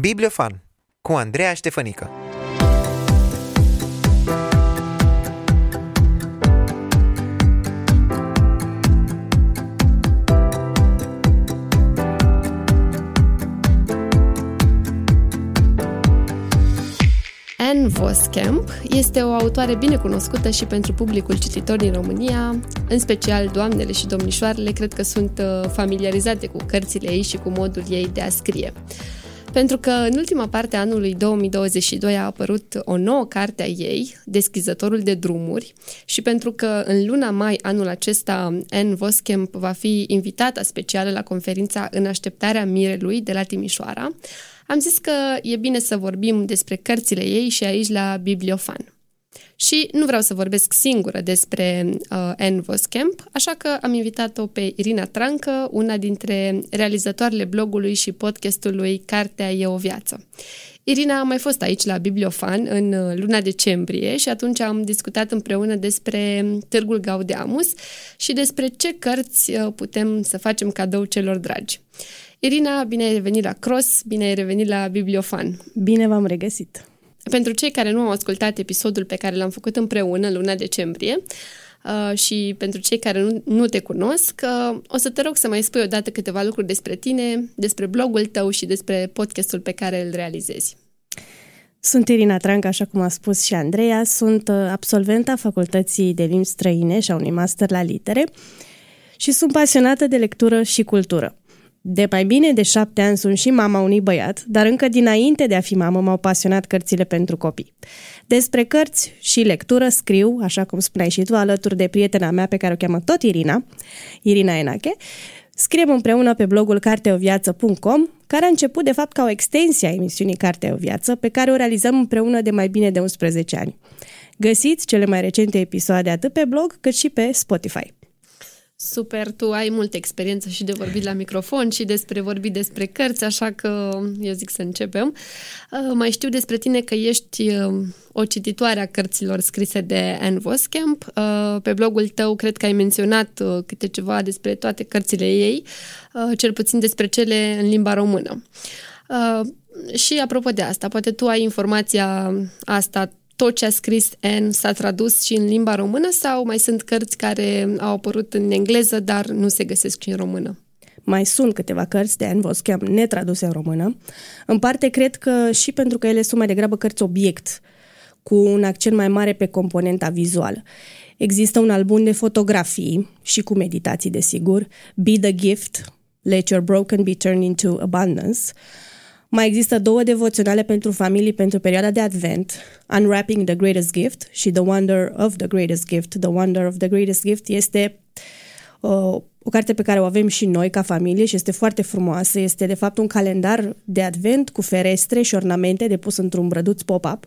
Bibliofan cu Andreea Ștefănică Anne Voskamp este o autoare bine cunoscută și pentru publicul cititor din România, în special doamnele și domnișoarele cred că sunt uh, familiarizate cu cărțile ei și cu modul ei de a scrie. Pentru că în ultima parte a anului 2022 a apărut o nouă carte a ei, Deschizătorul de drumuri, și pentru că în luna mai anul acesta Anne Voskamp va fi invitată specială la conferința În așteptarea mirelui de la Timișoara, am zis că e bine să vorbim despre cărțile ei și aici la Bibliofan. Și nu vreau să vorbesc singură despre uh, Anne Voskamp, așa că am invitat-o pe Irina Trancă, una dintre realizatoarele blogului și podcastului Cartea e o viață. Irina a mai fost aici la Bibliofan în uh, luna decembrie și atunci am discutat împreună despre Târgul Gaudeamus și despre ce cărți uh, putem să facem cadou celor dragi. Irina, bine ai revenit la Cross, bine ai revenit la Bibliofan. Bine v-am regăsit! Pentru cei care nu au ascultat episodul pe care l-am făcut împreună în luna decembrie uh, și pentru cei care nu, nu te cunosc, uh, o să te rog să mai spui odată câteva lucruri despre tine, despre blogul tău și despre podcastul pe care îl realizezi. Sunt Irina Tranca, așa cum a spus și Andreea, sunt uh, absolventa Facultății de Limbi Străine și a unui master la litere și sunt pasionată de lectură și cultură. De mai bine de șapte ani sunt și mama unui băiat, dar încă dinainte de a fi mamă m-au pasionat cărțile pentru copii. Despre cărți și lectură scriu, așa cum spuneai și tu, alături de prietena mea pe care o cheamă tot Irina, Irina Enache. Scriem împreună pe blogul carteoviață.com, care a început de fapt ca o extensie a emisiunii Cartea o Viață, pe care o realizăm împreună de mai bine de 11 ani. Găsiți cele mai recente episoade atât pe blog cât și pe Spotify. Super, tu ai multă experiență și de vorbit la microfon și despre vorbit despre cărți, așa că eu zic să începem. Uh, mai știu despre tine că ești uh, o cititoare a cărților scrise de Anne Voskamp. Uh, pe blogul tău cred că ai menționat câte ceva despre toate cărțile ei, cel puțin despre cele în limba română. Și apropo de asta, poate tu ai informația asta tot ce a scris Anne s-a tradus și în limba română sau mai sunt cărți care au apărut în engleză, dar nu se găsesc și în română? Mai sunt câteva cărți de Anne Voscham netraduse în română. În parte, cred că și pentru că ele sunt mai degrabă cărți obiect, cu un accent mai mare pe componenta vizuală. Există un album de fotografii și cu meditații, desigur, Be the Gift, Let Your Broken Be Turned into Abundance, mai există două devoționale pentru familii pentru perioada de Advent, Unwrapping the Greatest Gift și The Wonder of the Greatest Gift. The Wonder of the Greatest Gift este uh, o carte pe care o avem și noi ca familie și este foarte frumoasă. Este de fapt un calendar de Advent cu ferestre și ornamente de pus într-un brăduț pop-up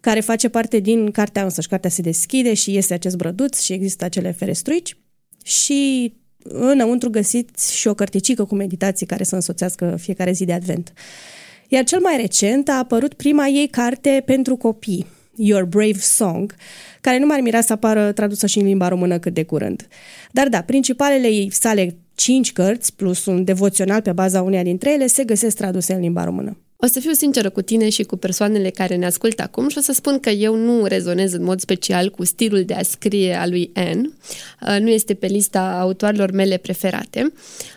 care face parte din cartea însăși. Cartea se deschide și iese acest brăduț și există acele ferestruici și înăuntru găsiți și o cărticică cu meditații care să însoțească fiecare zi de advent. Iar cel mai recent a apărut prima ei carte pentru copii, Your Brave Song, care nu m-ar mira să apară tradusă și în limba română cât de curând. Dar da, principalele ei sale cinci cărți, plus un devoțional pe baza uneia dintre ele, se găsesc traduse în limba română. O să fiu sinceră cu tine și cu persoanele care ne ascultă acum și o să spun că eu nu rezonez în mod special cu stilul de a scrie a lui Anne. Uh, nu este pe lista autoarelor mele preferate.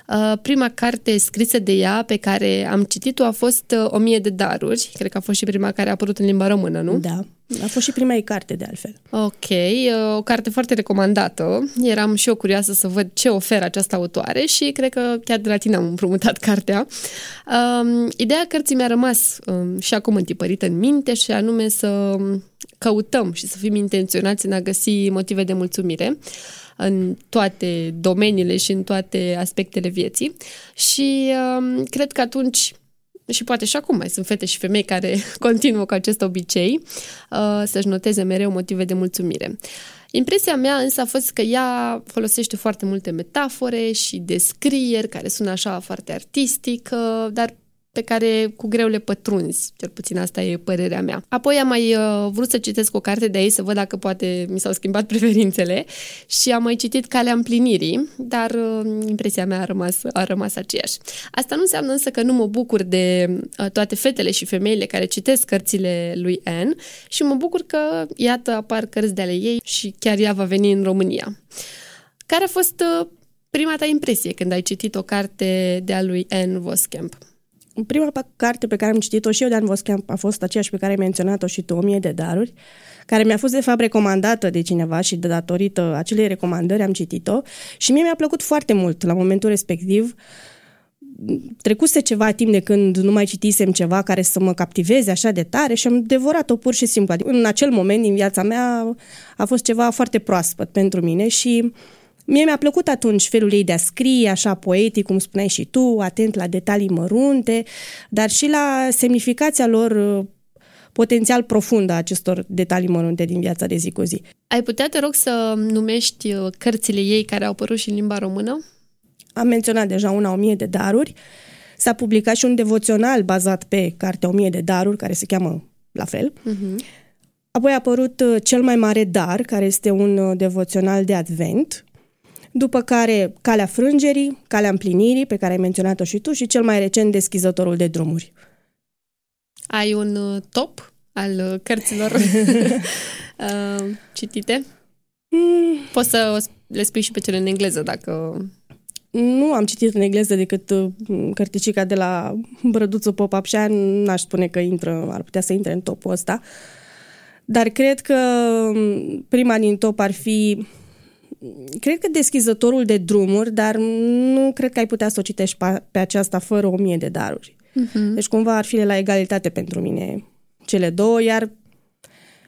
Uh, prima carte scrisă de ea pe care am citit-o a fost uh, O mie de daruri. Cred că a fost și prima care a apărut în limba română, nu? Da. A fost și prima ei carte, de altfel. Ok, o carte foarte recomandată. Eram și eu curioasă să văd ce oferă această autoare și cred că chiar de la tine am împrumutat cartea. Um, ideea cărții mi-a rămas um, și acum întipărită în minte și anume să căutăm și să fim intenționați în a găsi motive de mulțumire în toate domeniile și în toate aspectele vieții. Și um, cred că atunci și poate și acum mai sunt fete și femei care continuă cu acest obicei uh, să-și noteze mereu motive de mulțumire. Impresia mea însă a fost că ea folosește foarte multe metafore și descrieri care sună așa foarte artistic, uh, dar pe care cu greu le pătrunzi, cel puțin asta e părerea mea. Apoi am mai uh, vrut să citesc o carte de aici, să văd dacă poate mi s-au schimbat preferințele și am mai citit Calea împlinirii, dar uh, impresia mea a rămas, a rămas aceeași. Asta nu înseamnă însă că nu mă bucur de uh, toate fetele și femeile care citesc cărțile lui Anne și mă bucur că, iată, apar cărți de ale ei și chiar ea va veni în România. Care a fost uh, prima ta impresie când ai citit o carte de a lui Anne Voskamp? Prima carte pe care am citit-o și eu de Anne Voskamp a fost aceeași pe care ai menționat-o și tu, O mie de daruri, care mi-a fost de fapt recomandată de cineva și de datorită acelei recomandări am citit-o și mie mi-a plăcut foarte mult la momentul respectiv. Trecuse ceva timp de când nu mai citisem ceva care să mă captiveze așa de tare și am devorat-o pur și simplu. Adică, în acel moment din viața mea a fost ceva foarte proaspăt pentru mine și uh, Mie mi-a plăcut atunci felul ei de a scrie, așa poetic, cum spuneai și tu, atent la detalii mărunte, dar și la semnificația lor uh, potențial profundă a acestor detalii mărunte din viața de zi cu zi. Ai putea, te rog, să numești uh, cărțile ei care au apărut și în limba română? Am menționat deja una, O mie de daruri. S-a publicat și un devoțional bazat pe cartea O mie de daruri, care se cheamă la fel. Uh-huh. Apoi a apărut uh, Cel mai mare dar, care este un devoțional de advent după care Calea frângerii, Calea împlinirii, pe care ai menționat-o și tu, și cel mai recent Deschizătorul de drumuri. Ai un uh, top al uh, cărților uh, citite? Mm. Poți să le spui și pe cele în engleză, dacă... Nu am citit în engleză decât cărticica de la Brăduțul Popapșa, n-aș spune că intră, ar putea să intre în topul ăsta. Dar cred că mm, prima din top ar fi cred că deschizătorul de drumuri, dar nu cred că ai putea să o citești pe aceasta fără o mie de daruri. Uh-huh. Deci cumva ar fi la egalitate pentru mine cele două, iar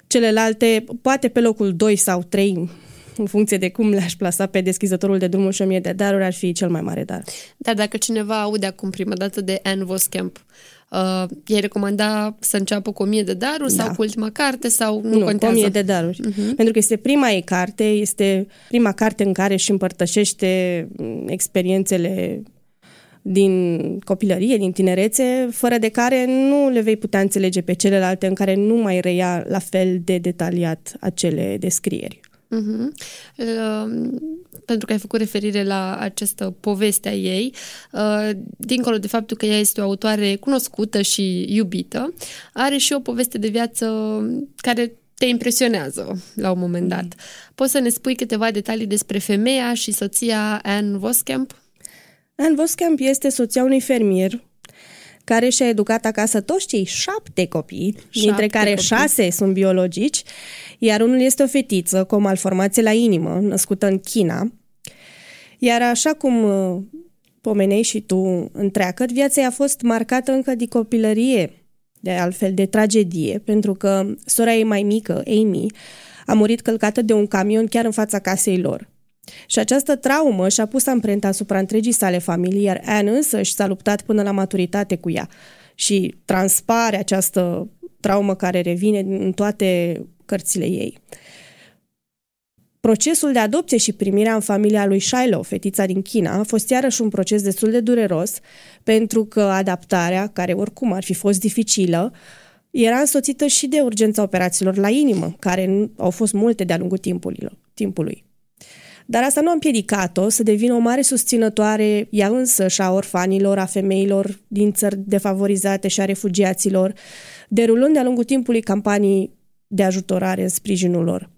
celelalte, poate pe locul 2 sau 3, în funcție de cum le-aș plasa pe deschizătorul de drumuri și o mie de daruri, ar fi cel mai mare dar. Dar dacă cineva aude acum prima dată de Anne Voskamp, uh, i-ai recomanda să înceapă cu o mie de daruri da. sau cu ultima carte sau nu, nu contează? cu o mie de daruri. Uh-huh. Pentru că este prima ei carte, este prima carte în care își împărtășește mm, experiențele din copilărie, din tinerețe, fără de care nu le vei putea înțelege pe celelalte în care nu mai reia la fel de detaliat acele descrieri. Uh-huh. Uh, pentru că ai făcut referire la această poveste a ei, uh, dincolo de faptul că ea este o autoare cunoscută și iubită, are și o poveste de viață care te impresionează la un moment dat. Mm. Poți să ne spui câteva detalii despre femeia și soția Anne Voskamp? Anne Voskamp este soția unui fermier care și-a educat acasă toți cei șapte copii, șapte dintre care copii. șase sunt biologici, iar unul este o fetiță cu o malformație la inimă, născută în China. Iar așa cum uh, pomenei și tu întreagăt, viața ei a fost marcată încă de copilărie, de altfel de tragedie, pentru că sora ei mai mică, Amy, a murit călcată de un camion chiar în fața casei lor. Și această traumă și-a pus amprenta asupra întregii sale familii, iar Anne însă și s-a luptat până la maturitate cu ea. Și transpare această traumă care revine în toate cărțile ei. Procesul de adopție și primirea în familia lui Shiloh, fetița din China, a fost iarăși un proces destul de dureros, pentru că adaptarea, care oricum ar fi fost dificilă, era însoțită și de urgența operațiilor la inimă, care au fost multe de-a lungul timpului. Dar asta nu a împiedicat-o să devină o mare susținătoare ea însă și a orfanilor, a femeilor din țări defavorizate și a refugiaților, derulând de-a lungul timpului campanii de ajutorare în sprijinul lor.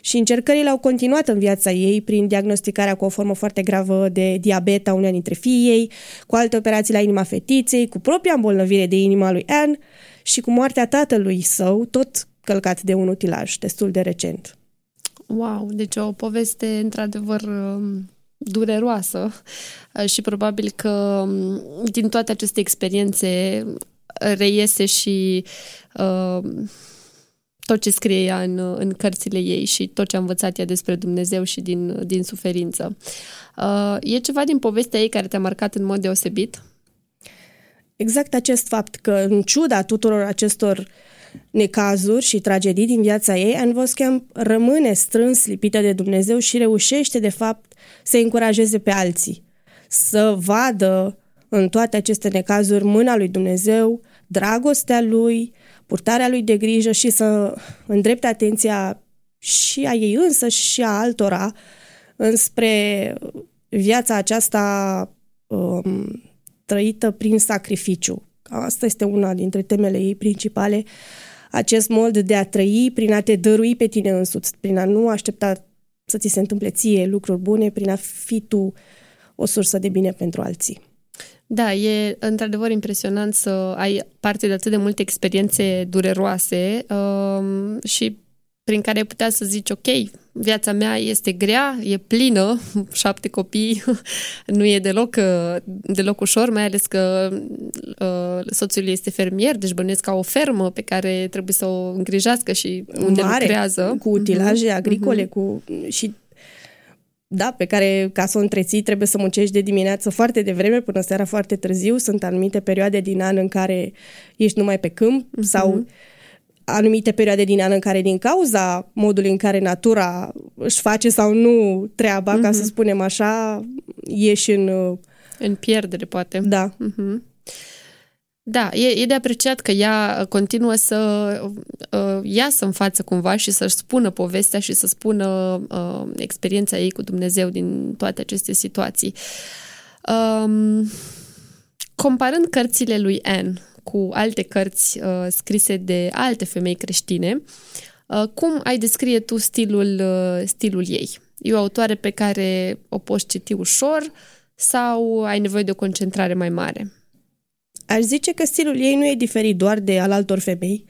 Și încercările au continuat în viața ei prin diagnosticarea cu o formă foarte gravă de diabet a unei dintre fiii ei, cu alte operații la inima fetiței, cu propria îmbolnăvire de inima lui Anne și cu moartea tatălui său, tot călcat de un utilaj destul de recent. Wow, deci o poveste într-adevăr um, dureroasă uh, și probabil că um, din toate aceste experiențe reiese și uh, tot ce scrie ea în, în cărțile ei și tot ce a învățat ea despre Dumnezeu și din, din suferință. Uh, e ceva din povestea ei care te-a marcat în mod deosebit? Exact acest fapt că, în ciuda tuturor acestor necazuri și tragedii din viața ei, Anne Voskamp rămâne strâns lipită de Dumnezeu și reușește, de fapt, să încurajeze pe alții, să vadă în toate aceste necazuri mâna lui Dumnezeu, dragostea lui, purtarea lui de grijă și să îndrepte atenția și a ei însă și a altora înspre viața aceasta um, trăită prin sacrificiu. Asta este una dintre temele ei principale, acest mod de a trăi prin a te dărui pe tine însuți, prin a nu aștepta să ți se întâmple ție lucruri bune, prin a fi tu o sursă de bine pentru alții. Da, e într-adevăr impresionant să ai parte de atât de multe experiențe dureroase um, și prin care ai putea să zici, ok, viața mea este grea, e plină, șapte copii, nu e deloc, uh, deloc ușor, mai ales că uh, soțul este fermier, deci bănuiesc ca o fermă pe care trebuie să o îngrijească și unde Mare, lucrează. cu utilaje uh-huh, agricole, uh-huh. cu și da, pe care ca să o întreții trebuie să muncești de dimineață foarte devreme până seara foarte târziu. Sunt anumite perioade din an în care ești numai pe câmp uh-huh. sau anumite perioade din an în care din cauza modului în care natura își face sau nu treaba, uh-huh. ca să mhm. spunem așa, ieși în... Uh, în pierdere, poate. Da. Uh-huh. Da, e, e de apreciat că ea continuă să uh, iasă în față cumva și să-și spună povestea și să spună uh, experiența ei cu Dumnezeu din toate aceste situații. Um, comparând cărțile lui Anne cu alte cărți uh, scrise de alte femei creștine, uh, cum ai descrie tu stilul, uh, stilul ei? E o autoare pe care o poți citi ușor sau ai nevoie de o concentrare mai mare? Aș zice că stilul ei nu e diferit doar de al altor femei,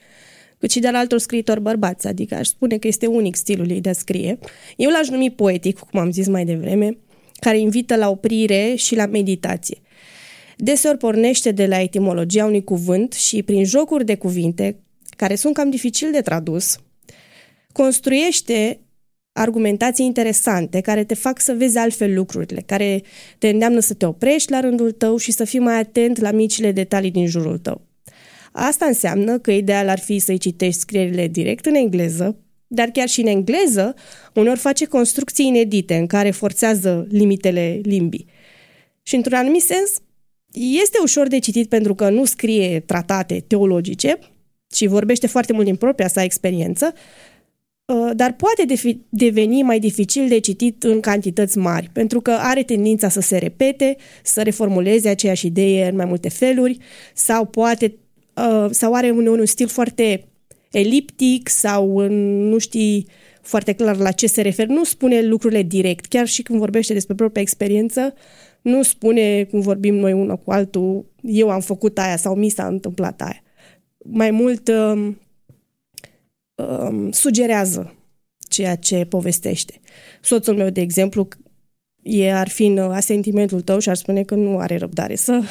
cât și de al altor scriitori bărbați, adică aș spune că este unic stilul ei de a scrie. Eu l-aș numi poetic, cum am zis mai devreme, care invită la oprire și la meditație. Deseori pornește de la etimologia unui cuvânt și prin jocuri de cuvinte, care sunt cam dificil de tradus, construiește argumentații interesante care te fac să vezi altfel lucrurile, care te îndeamnă să te oprești la rândul tău și să fii mai atent la micile detalii din jurul tău. Asta înseamnă că ideal ar fi să-i citești scrierile direct în engleză, dar chiar și în engleză, unor face construcții inedite în care forțează limitele limbii. Și într-un anumit sens, este ușor de citit pentru că nu scrie tratate teologice, ci vorbește foarte mult din propria sa experiență, Uh, dar poate deveni mai dificil de citit în cantități mari, pentru că are tendința să se repete, să reformuleze aceeași idee în mai multe feluri, sau poate uh, sau are uneori un stil foarte eliptic sau nu știi foarte clar la ce se referă, nu spune lucrurile direct, chiar și când vorbește despre propria experiență, nu spune cum vorbim noi unul cu altul, eu am făcut aia sau mi s-a întâmplat aia. Mai mult uh, um, sugerează ceea ce povestește. Soțul meu, de exemplu, e, ar fi în asentimentul tău și ar spune că nu are răbdare să,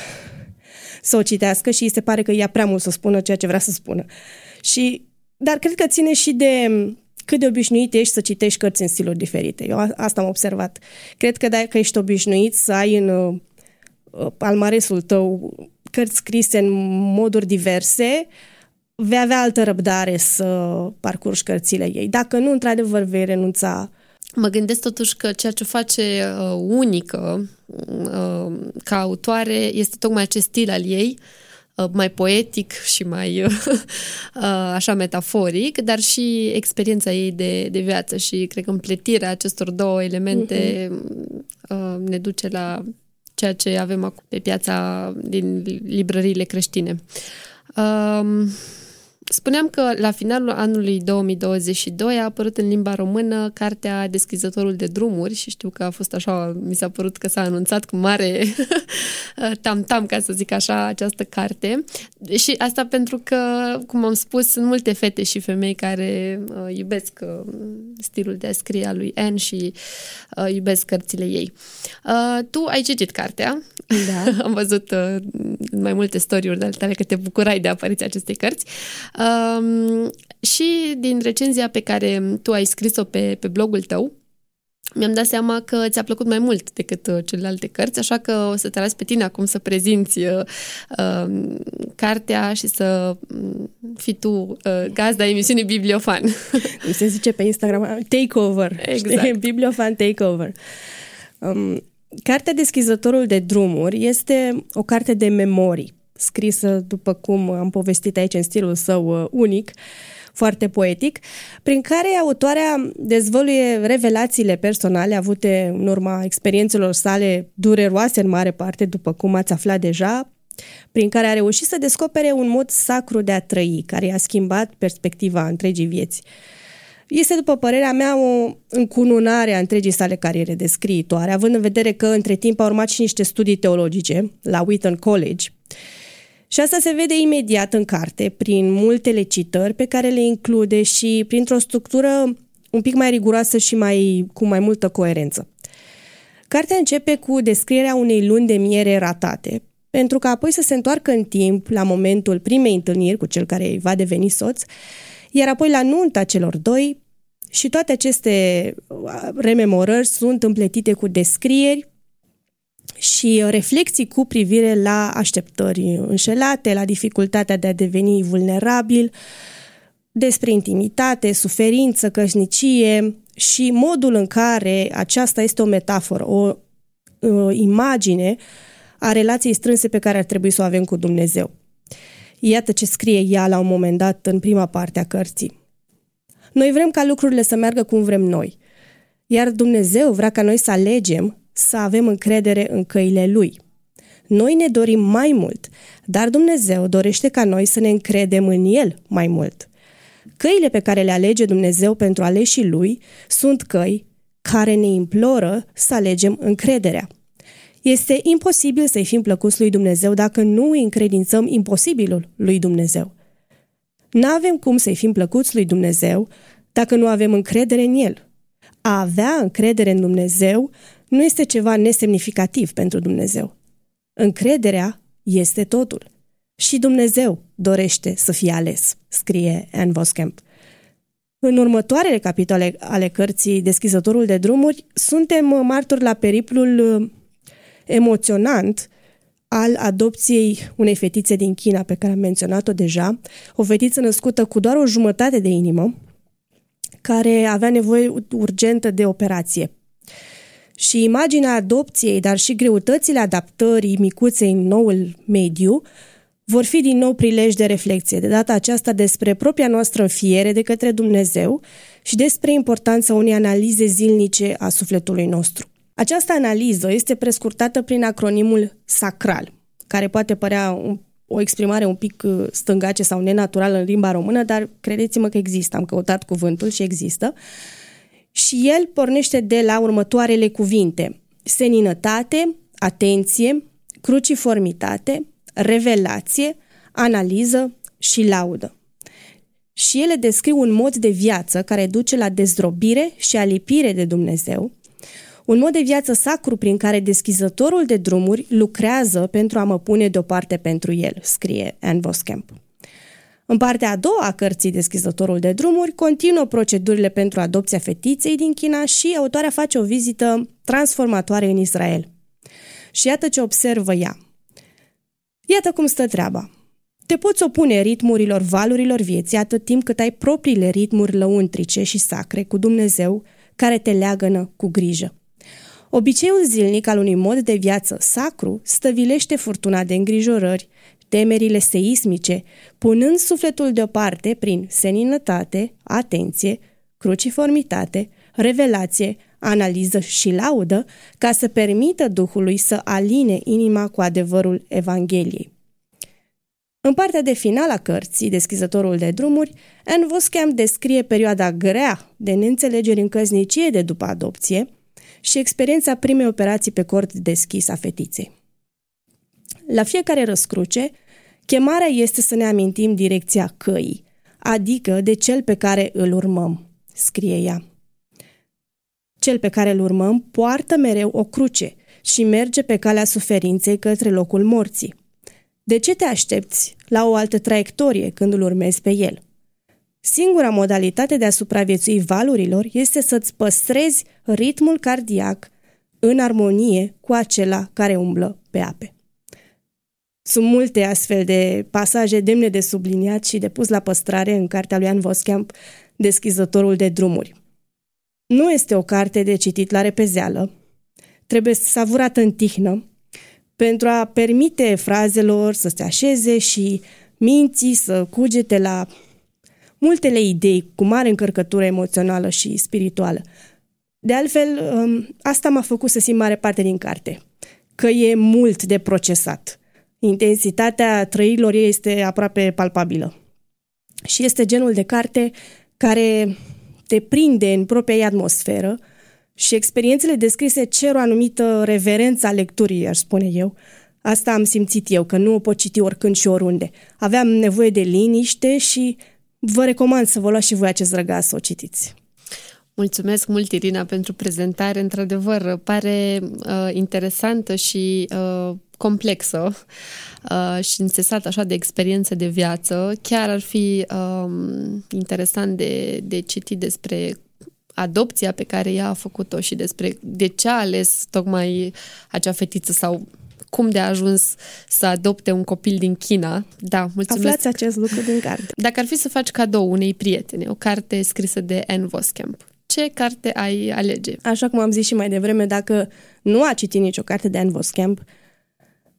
să o citească și îi se pare că ia prea mult să spună ceea ce vrea să spună. Și, dar cred că ține și de cât de obișnuit ești să citești cărți în stiluri diferite. Eu asta am observat. Cred că dacă ești obișnuit să ai în uh, palmaresul tău cărți scrise în moduri diverse, vei avea altă răbdare să parcurgi cărțile ei. Dacă nu, într-adevăr, vei renunța. Mă gândesc totuși că ceea ce o face uh, unică uh, ca autoare este tocmai acest stil al ei, uh, mai poetic și mai uh, așa metaforic, dar și experiența ei de, de viață și cred că împletirea acestor două elemente uh-huh. ne duce la ceea ce avem acum pe piața din librăriile creștine. Uh, Spuneam că la finalul anului 2022 a apărut în limba română cartea Deschizătorul de drumuri și știu că a fost așa, mi s-a părut că s-a anunțat cu mare tam-tam, ca să zic așa, această carte. Și asta pentru că, cum am spus, sunt multe fete și femei care uh, iubesc uh, stilul de a scrie a lui Anne și uh, iubesc cărțile ei. Uh, tu ai citit cartea. Da. am văzut uh, mai multe story-uri de tale că te bucurai de apariția acestei cărți. Um, și din recenzia pe care tu ai scris-o pe, pe blogul tău, mi-am dat seama că ți-a plăcut mai mult decât uh, celelalte cărți, așa că o să te las pe tine acum să prezinți uh, uh, cartea și să um, fii tu uh, gazda emisiunii Bibliofan. Cum se zice pe Instagram, takeover. Exact. Bibliofan takeover. Um, Cartea Deschizătorul de drumuri este o carte de memorii, scrisă, după cum am povestit aici, în stilul său uh, unic, foarte poetic, prin care autoarea dezvăluie revelațiile personale avute în urma experiențelor sale dureroase în mare parte, după cum ați aflat deja, prin care a reușit să descopere un mod sacru de a trăi, care i-a schimbat perspectiva întregii vieți. Este, după părerea mea, o încununare a întregii sale cariere de scriitoare, având în vedere că între timp a urmat și niște studii teologice la Wheaton College. Și asta se vede imediat în carte, prin multele citări pe care le include și printr-o structură un pic mai riguroasă și mai, cu mai multă coerență. Cartea începe cu descrierea unei luni de miere ratate, pentru că apoi să se întoarcă în timp la momentul primei întâlniri cu cel care îi va deveni soț, iar apoi la nunta celor doi și toate aceste uh, rememorări sunt împletite cu descrieri și reflexii cu privire la așteptări înșelate, la dificultatea de a deveni vulnerabil, despre intimitate, suferință, căsnicie și modul în care aceasta este o metaforă, o, o imagine a relației strânse pe care ar trebui să o avem cu Dumnezeu. Iată ce scrie ea la un moment dat în prima parte a cărții. Noi vrem ca lucrurile să meargă cum vrem noi, iar Dumnezeu vrea ca noi să alegem să avem încredere în căile Lui. Noi ne dorim mai mult, dar Dumnezeu dorește ca noi să ne încredem în El mai mult. Căile pe care le alege Dumnezeu pentru aleșii Lui sunt căi care ne imploră să alegem încrederea. Este imposibil să-i fim plăcuți lui Dumnezeu dacă nu îi încredințăm imposibilul lui Dumnezeu. Nu avem cum să-i fim plăcuți lui Dumnezeu dacă nu avem încredere în El. A avea încredere în Dumnezeu nu este ceva nesemnificativ pentru Dumnezeu. Încrederea este totul. Și Dumnezeu dorește să fie ales, scrie Anne Voskamp. În următoarele capitole ale cărții Deschizătorul de drumuri, suntem martori la periplul emoționant al adopției unei fetițe din China, pe care am menționat-o deja, o fetiță născută cu doar o jumătate de inimă, care avea nevoie urgentă de operație. Și imaginea adopției, dar și greutățile adaptării micuței în noul mediu, vor fi din nou prilej de reflexie, de data aceasta despre propria noastră înfiere de către Dumnezeu și despre importanța unei analize zilnice a sufletului nostru. Această analiză este prescurtată prin acronimul SACRAL, care poate părea un, o exprimare un pic uh, stângace sau nenaturală în limba română, dar credeți-mă că există, am căutat cuvântul și există. Și el pornește de la următoarele cuvinte. Seninătate, atenție, cruciformitate, revelație, analiză și laudă. Și ele descriu un mod de viață care duce la dezdrobire și alipire de Dumnezeu, un mod de viață sacru prin care deschizătorul de drumuri lucrează pentru a mă pune deoparte pentru el, scrie Anne Voskamp. În partea a doua a cărții Deschizătorul de drumuri continuă procedurile pentru adopția fetiței din China și autoarea face o vizită transformatoare în Israel. Și iată ce observă ea. Iată cum stă treaba. Te poți opune ritmurilor valurilor vieții atât timp cât ai propriile ritmuri lăuntrice și sacre cu Dumnezeu care te leagănă cu grijă. Obiceiul zilnic al unui mod de viață sacru stăvilește furtuna de îngrijorări, temerile seismice, punând sufletul deoparte prin seninătate, atenție, cruciformitate, revelație, analiză și laudă, ca să permită Duhului să aline inima cu adevărul Evangheliei. În partea de final a cărții, Deschizătorul de drumuri, Anne Voskamp descrie perioada grea de neînțelegeri în căsnicie de după adopție, și experiența primei operații pe cord deschis a fetiței. La fiecare răscruce, chemarea este să ne amintim direcția căii, adică de cel pe care îl urmăm, scrie ea. Cel pe care îl urmăm poartă mereu o cruce și merge pe calea suferinței către locul morții. De ce te aștepți la o altă traiectorie când îl urmezi pe el? Singura modalitate de a supraviețui valurilor este să-ți păstrezi ritmul cardiac în armonie cu acela care umblă pe ape. Sunt multe astfel de pasaje demne de subliniat și de pus la păstrare în cartea lui Anne Voskamp, Deschizătorul de drumuri. Nu este o carte de citit la repezeală. trebuie savurată în tihnă pentru a permite frazelor să se așeze și minții să cugete la multele idei cu mare încărcătură emoțională și spirituală. De altfel, um, asta m-a făcut să simt mare parte din carte, că e mult de procesat. Intensitatea trăirilor ei este aproape palpabilă. Și este genul de carte care te prinde în propria ei atmosferă și experiențele descrise cer o anumită reverență a lecturii, aș spune eu. Asta am simțit eu, că nu o pot citi oricând și oriunde. Aveam nevoie de liniște și vă recomand să vă luați și voi acest răgaz să o citiți. Mulțumesc mult, Irina, pentru prezentare. Într-adevăr, pare uh, interesantă și uh, complexă uh, și înțesată așa de experiență de viață. Chiar ar fi uh, interesant de, de citit despre adopția pe care ea a făcut-o și despre de ce a ales tocmai acea fetiță sau cum de a ajuns să adopte un copil din China. Da, mulțumesc. Aflați acest lucru din carte. Dacă ar fi să faci cadou unei prietene, o carte scrisă de Anne Voskamp, ce carte ai alege? Așa cum am zis și mai devreme, dacă nu a citit nicio carte de Anne Voskamp,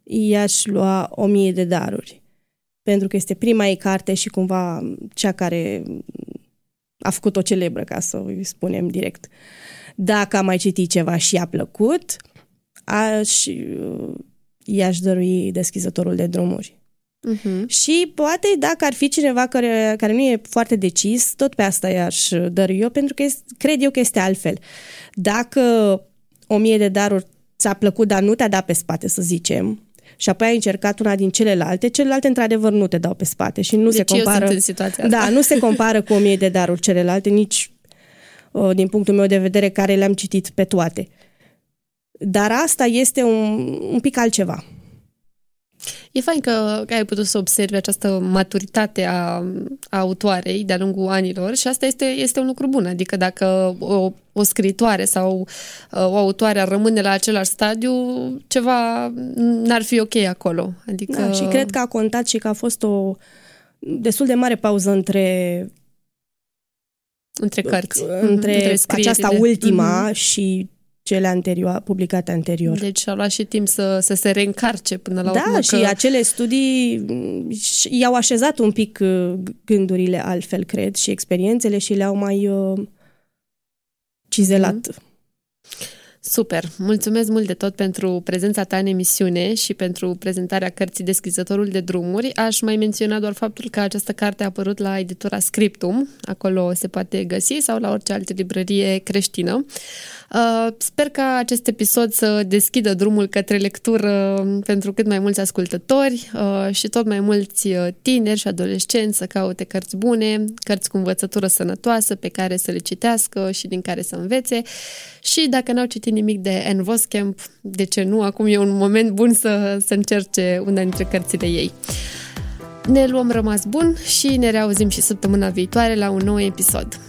i-aș lua o mie de daruri. Pentru că este prima ei carte și cumva cea care a făcut-o celebră, ca să îi spunem direct. Dacă a mai citit ceva și i-a plăcut, aș, i-aș dărui deschizătorul de drumuri. Uh-huh. Și poate dacă ar fi cineva care, care nu e foarte decis, tot pe asta i-aș dărui eu, pentru că este, cred eu că este altfel. Dacă o mie de daruri ți-a plăcut, dar nu te-a dat pe spate, să zicem, și apoi ai încercat una din celelalte, celelalte într-adevăr nu te dau pe spate și nu deci se compară. Eu sunt în situația asta. Da, nu se compară cu o mie de daruri celelalte, nici uh, din punctul meu de vedere care le-am citit pe toate. Dar asta este un, un pic altceva. E fain că, că ai putut să observi această maturitate a, a autoarei de-a lungul anilor și asta este, este un lucru bun. Adică dacă o, o scriitoare sau uh, o autoare ar rămâne la același stadiu, ceva n-ar fi ok acolo. Adică... Da, și cred că a contat și că a fost o destul de mare pauză între între cărți. Între, între aceasta ultima mm-hmm. și cele anterior, publicate anterior. Deci a luat și timp să, să se reîncarce până la da, urmă. și că... acele studii i-au așezat un pic uh, gândurile altfel, cred, și experiențele și le-au mai uh, cizelat. Mm. Super! Mulțumesc mult de tot pentru prezența ta în emisiune și pentru prezentarea cărții Deschizătorul de drumuri. Aș mai menționa doar faptul că această carte a apărut la editura Scriptum, acolo se poate găsi, sau la orice altă librărie creștină. Uh, sper ca acest episod să deschidă drumul către lectură pentru cât mai mulți ascultători uh, și tot mai mulți uh, tineri și adolescenți să caute cărți bune, cărți cu învățătură sănătoasă pe care să le citească și din care să învețe. Și dacă n-au citit nimic de Anne Voskamp, de ce nu? Acum e un moment bun să, să încerce una dintre cărțile ei. Ne luăm rămas bun și ne reauzim și săptămâna viitoare la un nou episod.